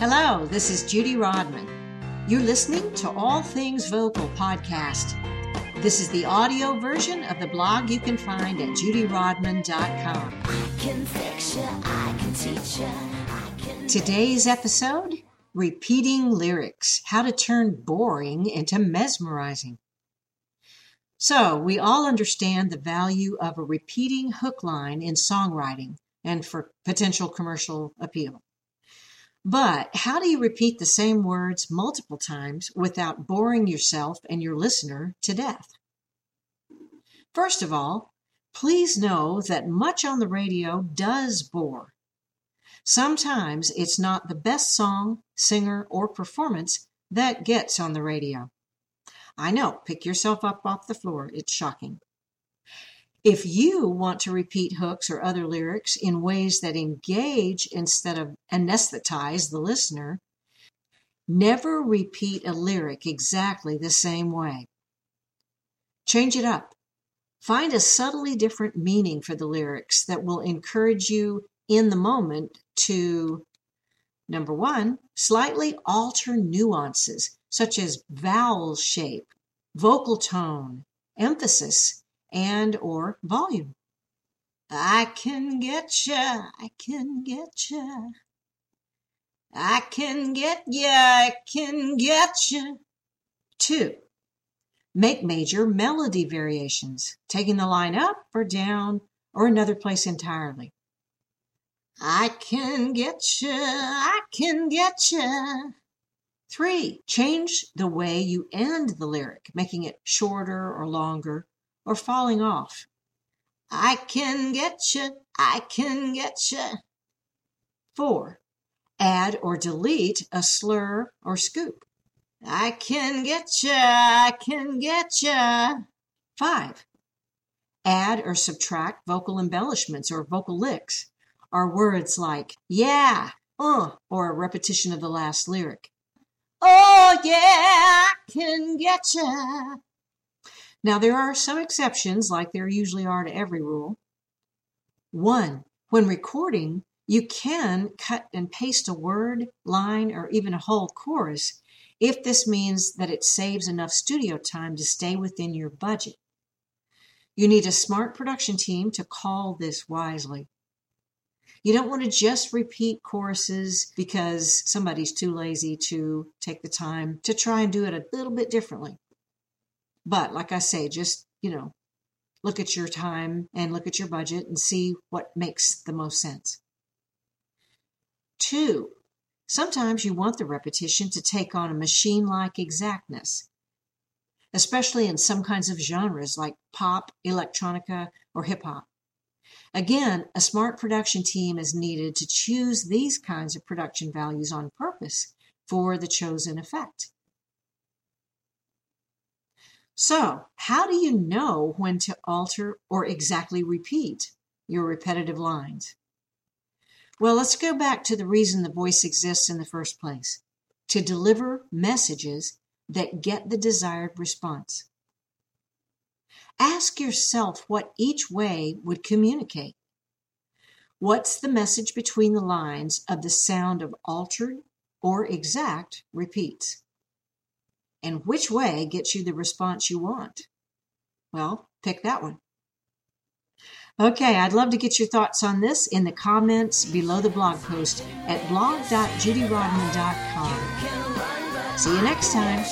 Hello, this is Judy Rodman. You're listening to All Things Vocal podcast. This is the audio version of the blog you can find at judyrodman.com. Today's episode Repeating Lyrics How to Turn Boring into Mesmerizing. So, we all understand the value of a repeating hook line in songwriting and for potential commercial appeal. But how do you repeat the same words multiple times without boring yourself and your listener to death? First of all, please know that much on the radio does bore. Sometimes it's not the best song, singer, or performance that gets on the radio. I know, pick yourself up off the floor. It's shocking. If you want to repeat hooks or other lyrics in ways that engage instead of anesthetize the listener, never repeat a lyric exactly the same way. Change it up. Find a subtly different meaning for the lyrics that will encourage you in the moment to number one, slightly alter nuances such as vowel shape, vocal tone, emphasis, and or volume. I can get ya, I can get ya. I can get ya, I can get ya. Two, make major melody variations, taking the line up or down or another place entirely. I can get ya, I can get ya. Three, change the way you end the lyric, making it shorter or longer or falling off. I can get you, I can get you. Four, add or delete a slur or scoop. I can get you, I can get you. Five, add or subtract vocal embellishments or vocal licks, or words like yeah, uh, or a repetition of the last lyric. Oh yeah, I can get ya. Now there are some exceptions, like there usually are to every rule. One, when recording, you can cut and paste a word, line, or even a whole chorus if this means that it saves enough studio time to stay within your budget. You need a smart production team to call this wisely. You don't want to just repeat choruses because somebody's too lazy to take the time to try and do it a little bit differently. But like I say, just, you know, look at your time and look at your budget and see what makes the most sense. Two, sometimes you want the repetition to take on a machine like exactness, especially in some kinds of genres like pop, electronica, or hip hop. Again, a smart production team is needed to choose these kinds of production values on purpose for the chosen effect. So, how do you know when to alter or exactly repeat your repetitive lines? Well, let's go back to the reason the voice exists in the first place to deliver messages that get the desired response. Ask yourself what each way would communicate. What's the message between the lines of the sound of altered or exact repeats? And which way gets you the response you want? Well, pick that one. Okay, I'd love to get your thoughts on this in the comments below the blog post at blog.judyrodman.com. See you next time.